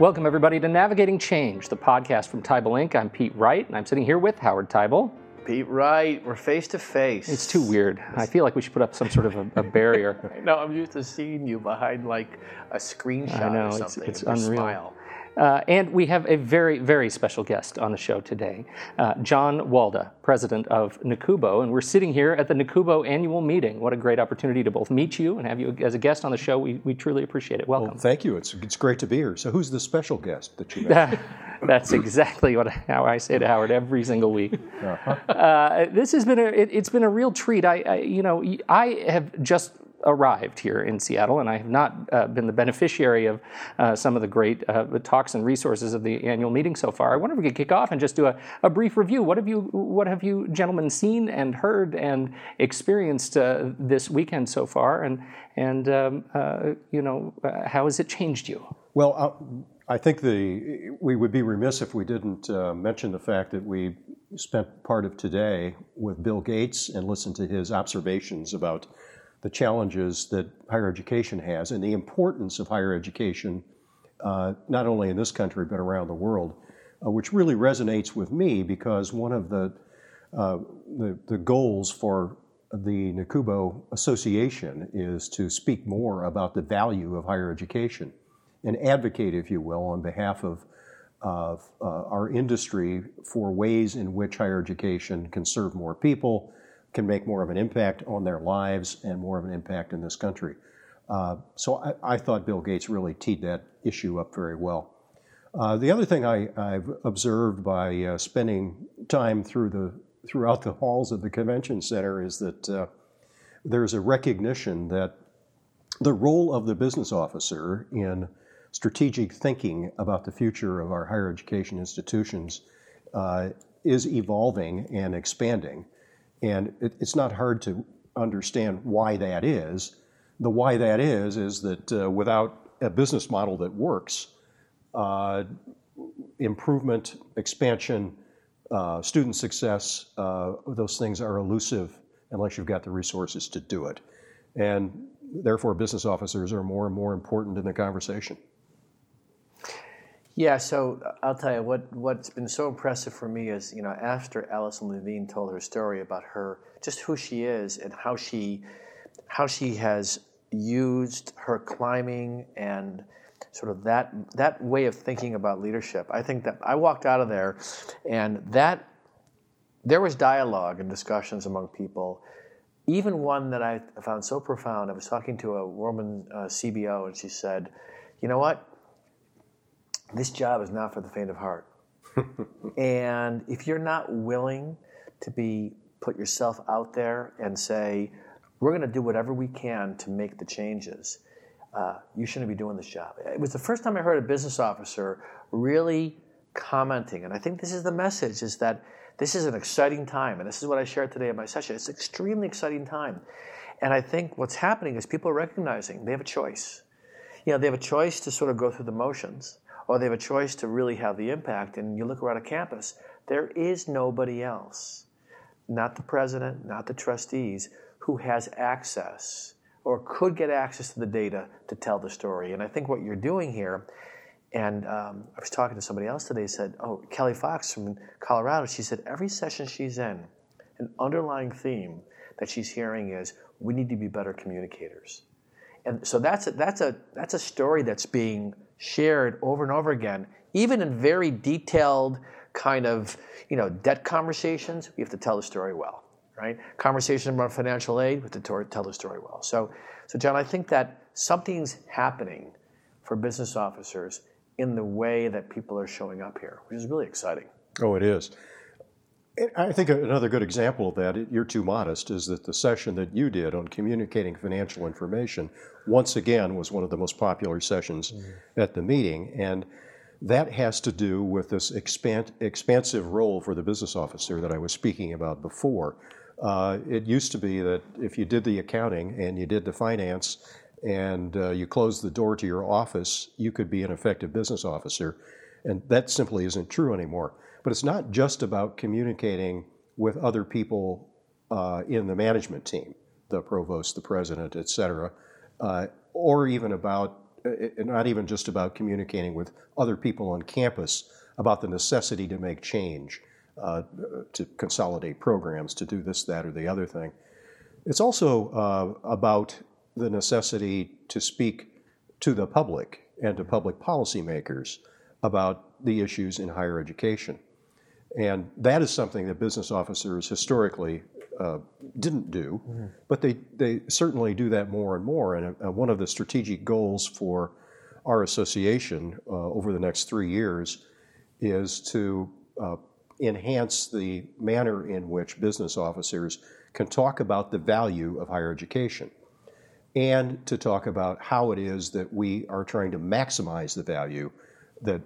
Welcome, everybody, to Navigating Change, the podcast from Teibel Inc. I'm Pete Wright, and I'm sitting here with Howard Teibel. Pete Wright, we're face to face. It's too weird. I feel like we should put up some sort of a, a barrier. no, I'm used to seeing you behind like a screenshot I know, or something. it's your unreal. Smile. Uh, and we have a very, very special guest on the show today, uh, John Walda, president of NACUBO. And we're sitting here at the NACUBO annual meeting. What a great opportunity to both meet you and have you as a guest on the show. We, we truly appreciate it. Welcome. Well, thank you. It's, it's great to be here. So, who's the special guest that you met? That's exactly what how I say to Howard every single week. Uh, this has been a it, has been a real treat. I, I you know I have just arrived here in Seattle, and I have not uh, been the beneficiary of uh, some of the great uh, talks and resources of the annual meeting so far. I wonder if we could kick off and just do a, a brief review. What have you What have you gentlemen seen and heard and experienced uh, this weekend so far? And and um, uh, you know uh, how has it changed you? well, I think the we would be remiss if we didn't mention the fact that we spent part of today with Bill Gates and listened to his observations about the challenges that higher education has and the importance of higher education, uh, not only in this country but around the world, uh, which really resonates with me because one of the uh, the, the goals for the NACUBO Association is to speak more about the value of higher education and advocate, if you will, on behalf of, of uh, our industry for ways in which higher education can serve more people, can make more of an impact on their lives, and more of an impact in this country. Uh, so I, I thought Bill Gates really teed that issue up very well. Uh, the other thing I, I've observed by uh, spending time through the throughout the halls of the convention center is that uh, there's a recognition that the role of the business officer in strategic thinking about the future of our higher education institutions uh, is evolving and expanding. And it, it's not hard to understand why that is. The why that is is that uh, without a business model that works, uh, improvement, expansion, uh, student success, uh, those things are elusive unless you've got the resources to do it. And therefore, business officers are more and more important in the conversation. Yeah, so uh, I'll tell you what. What's been so impressive for me is you know after Alison Levine told her story about her, just who she is and how she, how she has used her climbing and sort of that that way of thinking about leadership. I think that I walked out of there, and that there was dialogue and discussions among people. Even one that I found so profound. I was talking to a woman uh, CBO, and she said, "You know what? This job is not for the faint of heart. and if you're not willing to be put yourself out there and say, we're going to do whatever we can to make the changes." uh, you shouldn't be doing this job. It was the first time I heard a business officer really commenting, and I think this is the message: is that this is an exciting time, and this is what I shared today in my session. It's an extremely exciting time, and I think what's happening is people are recognizing they have a choice. You know, they have a choice to sort of go through the motions, or they have a choice to really have the impact. And you look around a campus, there is nobody else, not the president, not the trustees, who has access or could get access to the data to tell the story. And I think what you're doing here, and um, I was talking to somebody else today, said, oh, Kelly Fox from Colorado, she said every session she's in, an underlying theme that she's hearing is we need to be better communicators. And so that's a, that's a, that's a story that's being shared over and over again, even in very detailed kind of, you know, debt conversations, we have to tell the story well right? Conversation about financial aid with the tor- tell the story well. So, so John, I think that something's happening for business officers in the way that people are showing up here, which is really exciting. Oh, it is. I think another good example of that, you're too modest, is that the session that you did on communicating financial information, once again, was one of the most popular sessions at the meeting. And that has to do with this expand, expansive role for the business officer that I was speaking about before. Uh, it used to be that if you did the accounting and you did the finance and uh, you closed the door to your office, you could be an effective business officer. And that simply isn't true anymore. But it's not just about communicating with other people uh, in the management team, the provost, the president, et cetera, uh, or even about not even just about communicating with other people on campus about the necessity to make change, uh, to consolidate programs, to do this, that, or the other thing. It's also uh, about the necessity to speak to the public and to public policymakers about the issues in higher education. And that is something that business officers historically uh, didn't do, mm-hmm. but they, they certainly do that more and more. And uh, one of the strategic goals for our association uh, over the next three years is to uh, enhance the manner in which business officers can talk about the value of higher education and to talk about how it is that we are trying to maximize the value that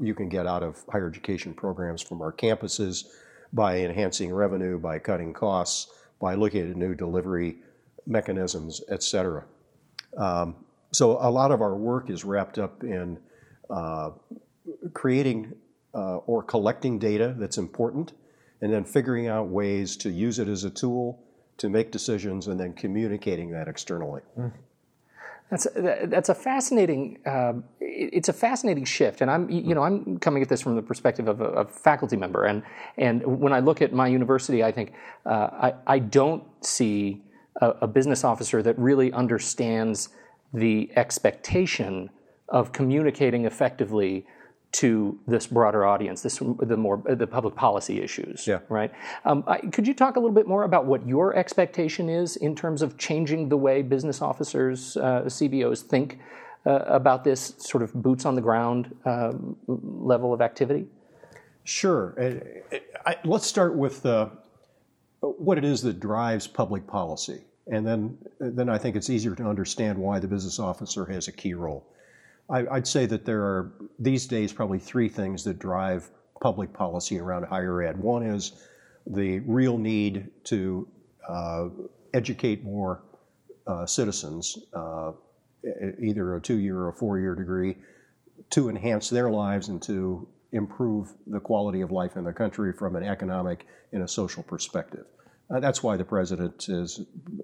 you can get out of higher education programs from our campuses by enhancing revenue, by cutting costs, by looking at new delivery mechanisms, et cetera. Um, so a lot of our work is wrapped up in uh, creating uh, or collecting data that's important, and then figuring out ways to use it as a tool to make decisions, and then communicating that externally. Mm. That's that's a fascinating. Uh, it's a fascinating shift, and I'm you know I'm coming at this from the perspective of a, a faculty member, and and when I look at my university, I think uh, I I don't see a, a business officer that really understands the expectation of communicating effectively to this broader audience, this the more the public policy issues, yeah. right? Um, I, could you talk a little bit more about what your expectation is in terms of changing the way business officers, uh, CBOs think uh, about this sort of boots on the ground uh, level of activity? Sure. Uh, I, let's start with uh, what it is that drives public policy, and then then I think it's easier to understand why the business officer has a key role. I, would say that there are these days probably three things that drive public policy around higher ed. One is the real need to uh, educate more uh, citizens, uh, either a two-year or a four-year degree, to enhance their lives and to improve the quality of life in the country from an economic and a social perspective. Uh, that's why the president has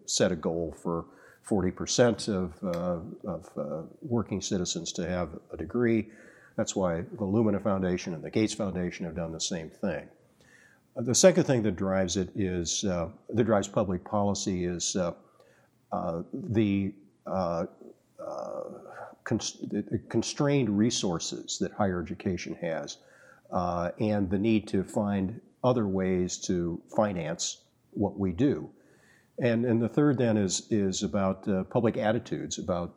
set a goal for 40% of, uh, of uh, working citizens to have a degree. That's why the Lumina Foundation and the Gates Foundation have done the same thing. The second thing that drives it is, uh, that drives public policy is the, constrained resources that higher education has and the need to find other ways to finance what we do. And, and the third then is, is about uh, public attitudes about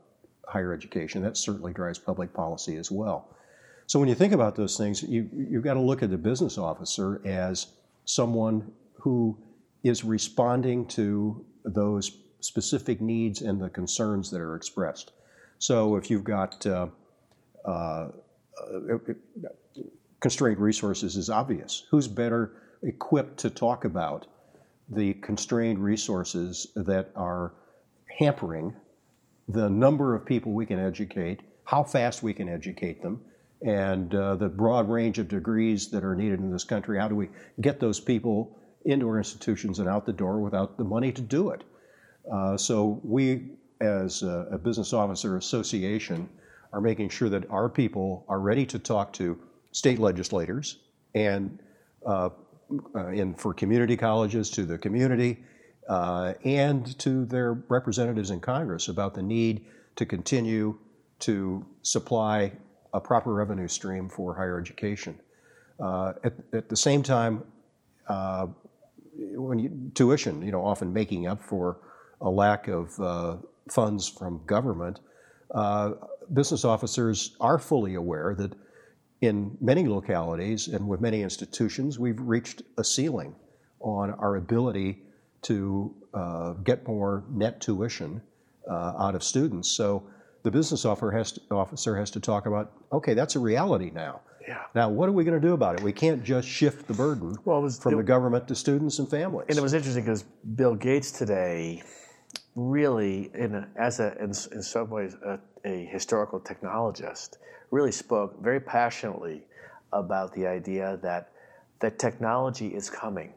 higher education. That certainly drives public policy as well. So when you think about those things, you, you've got to look at the business officer as someone who is responding to those specific needs and the concerns that are expressed. So if you've got uh, uh, constrained resources is obvious. Who's better equipped to talk about the constrained resources that are hampering the number of people we can educate, how fast we can educate them, and uh, the broad range of degrees that are needed in this country. How do we get those people into our institutions and out the door without the money to do it? Uh, so we, as a, a, business officer association, are making sure that our people are ready to talk to state legislators and uh, in for community colleges to the community uh, and to their representatives in Congress about the need to continue to supply a proper revenue stream for higher education. Uh, at, at, the same time, uh, when you, tuition, you know, often making up for a lack of uh, funds from government, uh, business officers are fully aware that in many localities and with many institutions, we've reached a ceiling on our ability to uh, get more net tuition uh, out of students. So the business officer has, to, officer has to talk about, okay, that's a reality now. Yeah. Now, what are we going to do about it? We can't just shift the burden well, was, from it, the government to students and families. And it was interesting because Bill Gates today really, in a, as a, in, in some ways, a, a historical technologist, really spoke very passionately about the idea that that technology is coming,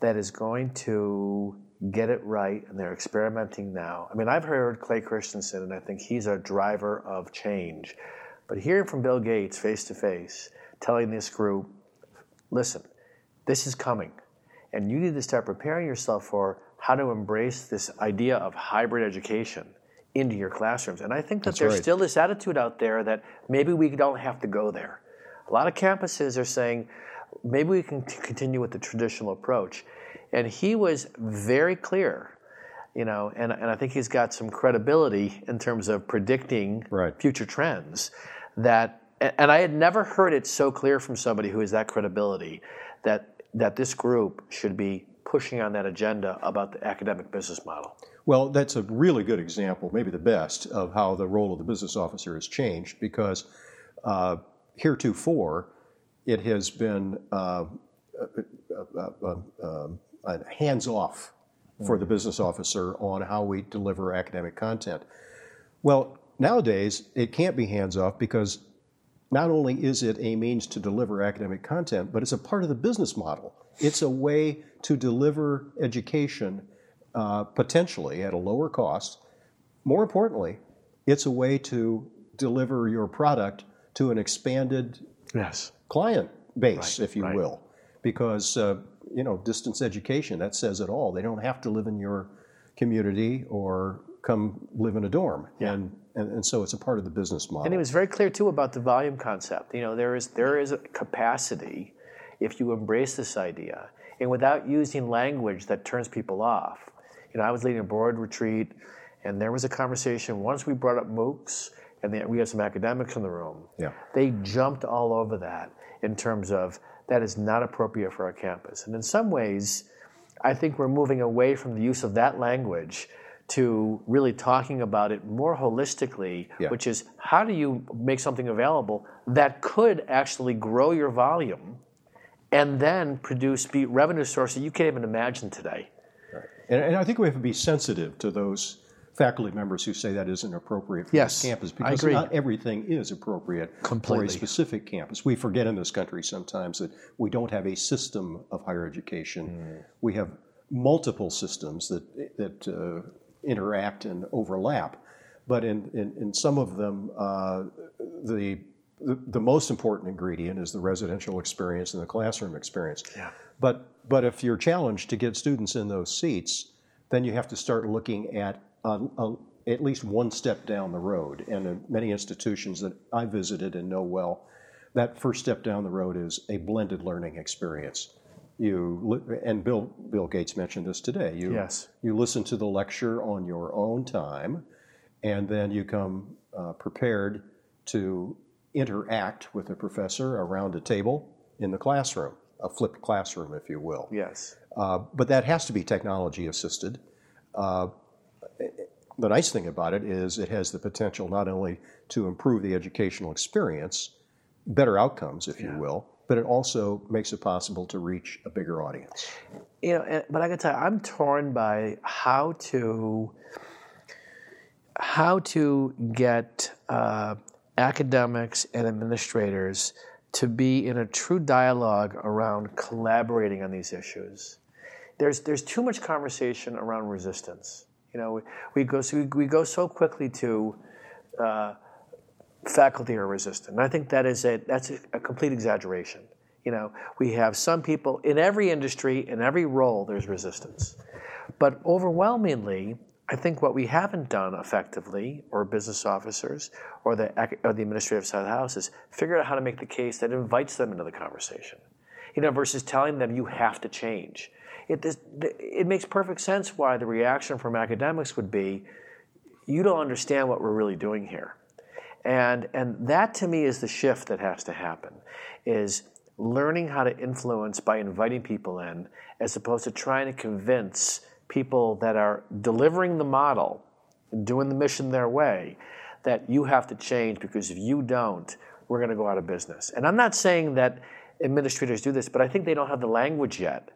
that is going to get it right, and they're experimenting now. I mean, I've heard Clay Christensen, and I think he's a driver of change. But hearing from Bill Gates face to face, telling this group, listen, this is coming, and you need to start preparing yourself for how to embrace this idea of hybrid education into your classrooms. And I think that That's there's right. still this attitude out there that maybe we don't have to go there. A lot of campuses are saying maybe we can t- continue with the traditional approach. And he was very clear, you know, and, and I think he's got some credibility in terms of predicting Right. future trends that and I had never heard it so clear from somebody who has that credibility that that this group should be pushing on that agenda about the academic business model. Well, that's a really good example, maybe the best, of how the role of the business officer has changed because uh, heretofore it has been uh, uh, uh, uh, uh, hands off for the business officer on how we deliver academic content. Well, nowadays it can't be hands off because not only is it a means to deliver academic content, but it's a part of the business model. It's a way to deliver education uh, potentially at a lower cost. More importantly, it's a way to deliver your product to an expanded Yes. client base, Right, if you right. will, because uh, you know distance education that says it all. They don't have to live in your community or come live in a dorm, and, and and so it's a part of the business model. And he was very clear too about the volume concept. You know, there is there is a capacity if you embrace this idea and without using language that turns people off. You know, I was leading a board retreat, and there was a conversation. Once we brought up MOOCs, and we had some academics in the room. Yeah. They jumped all over that in terms of that is not appropriate for our campus. And in some ways, I think we're moving away from the use of that language to really talking about it more holistically, Yeah. which is how do you make something available that could actually grow your volume and then produce be revenue source that you can't even imagine today. And, and I think we have to be sensitive to those faculty members who say that isn't appropriate for Yes, this campus because not everything is appropriate for a specific campus. We forget in this country sometimes that we don't have a system of higher education. Hmm. We have multiple systems that that uh, interact and overlap, but in in, in some of them, uh, the the, the most important ingredient is the residential experience and the classroom experience. Yeah. But but if you're challenged to get students in those seats, then you have to start looking at uh, uh, at least one step down the road. And in many institutions that I visited and know well, that first step down the road is a blended learning experience. You and Bill Bill Gates mentioned this today. You Yes. you listen to the lecture on your own time, and then you come uh, prepared to interact with a professor around a table in the classroom, a flipped classroom, if you will. Yes. Uh, but that has to be technology assisted. Uh, the nice thing about it is it has the potential not only to improve the educational experience, better outcomes, if you will, but it also makes it possible to reach a bigger audience. You know, but I can tell you, I'm torn by how to how to get uh, academics and administrators to be in a true dialogue around collaborating on these issues. There's there's too much conversation around resistance. You know, we, we go so we, we go so quickly to uh, faculty are resistant. And I think that is a that's a, a complete exaggeration. You know, we have some people in every industry, in every role, there's resistance. But overwhelmingly, I think what we haven't done effectively, or business officers, or the or the administrative side of the house, is figure out how to make the case that invites them into the conversation. You know, versus telling them you have to change. It this, it makes perfect sense why the reaction from academics would be, you don't understand what we're really doing here. And, and that to me is the shift that has to happen is learning how to influence by inviting people in as opposed to trying to convince people that are delivering the model doing the mission their way that you have to change because if you don't we're going to go out of business. And i'm not saying that administrators do this but i think they don't have the language yet.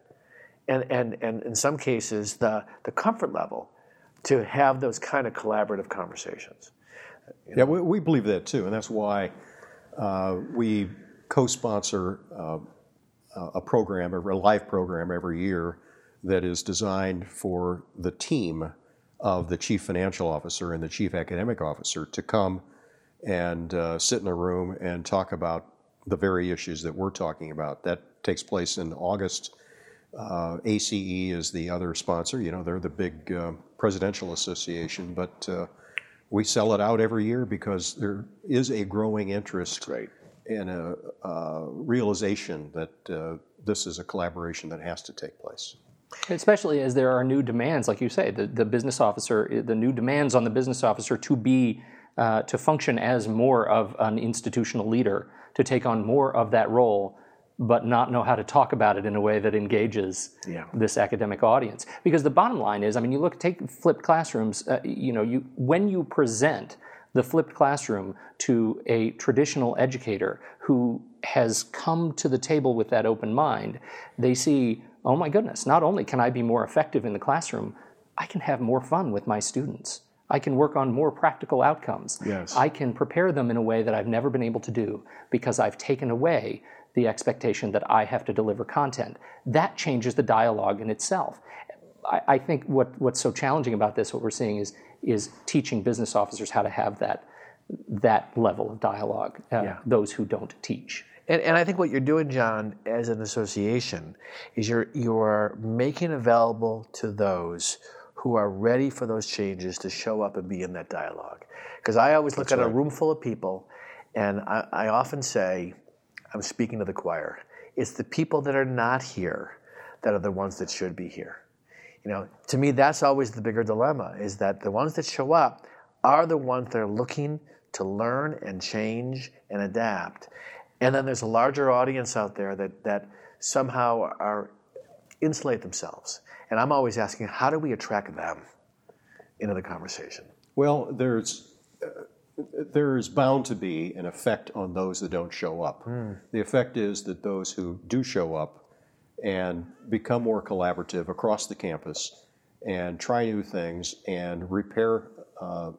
And, and, and in some cases the, the comfort level to have those kind of collaborative conversations. Yeah, we, we believe that too, and that's why uh, we co-sponsor uh, a program, a live program every year that is designed for the team of the chief financial officer and the chief academic officer to come and uh, sit in a room and talk about the very issues that we're talking about. That takes place in August. Uh, ACE is the other sponsor. You know, they're the big uh, presidential association, but uh, we sell it out every year because there is a growing interest and a, a realization that uh, this is a collaboration that has to take place. Especially as there are new demands, like you say, the, the business officer, the new demands on the business officer to be, uh, to function as more of an institutional leader, to take on more of that role, but not know how to talk about it in a way that engages Yeah. this academic audience. Because the bottom line is, I mean, you look, take flipped classrooms, uh, you know, you, when you present the flipped classroom to a traditional educator who has come to the table with that open mind, they see, oh my goodness, not only can I be more effective in the classroom, I can have more fun with my students. I can work on more practical outcomes. Yes. I can prepare them in a way that I've never been able to do because I've taken away the expectation that I have to deliver content. That changes the dialogue in itself. I, I think what, what's so challenging about this, what we're seeing is, is teaching business officers how to have that, that level of dialogue, uh, Yeah. those who don't teach. And, and I think what you're doing, John, as an association, is you're you're making available to those who are ready for those changes to show up and be in that dialogue. Because I always look at a room full of people, and I, I often say, I'm speaking to the choir. It's the people that are not here that are the ones that should be here. You know, to me, that's always the bigger dilemma: is that the ones that show up are the ones that are looking to learn and change and adapt. And then there's a larger audience out there that, that somehow are insulate themselves. And I'm always asking, how do we attract them into the conversation? Well, there's uh, there is bound to be an effect on those that don't show up. The effect is that those who do show up and become more collaborative across the campus and try new things and repair uh,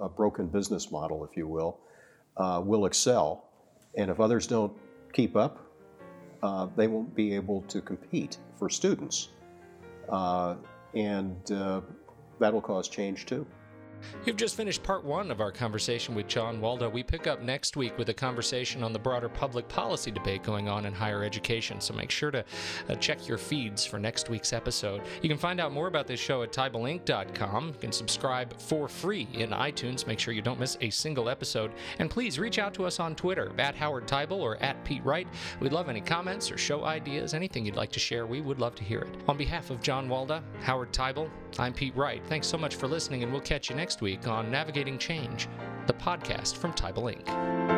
a broken business model, if you will, uh, will excel. And if others don't keep up, uh, they won't be able to compete for students. Uh, and uh, that'll cause change too. You've just finished part one of our conversation with John Walda. We pick up next week with a conversation on the broader public policy debate going on in higher education. So make sure to uh, check your feeds for next week's episode. You can find out more about this show at TeibelInc.com. You can subscribe for free in iTunes. Make sure you don't miss a single episode. And please reach out to us on Twitter at Howard Teibel or at Pete Wright. We'd love any comments or show ideas, anything you'd like to share. We would love to hear it. On behalf of John Walda, Howard Teibel, I'm Pete Wright. Thanks so much for listening, and we'll catch you next week on Navigating Change, the podcast from Teibel Inc.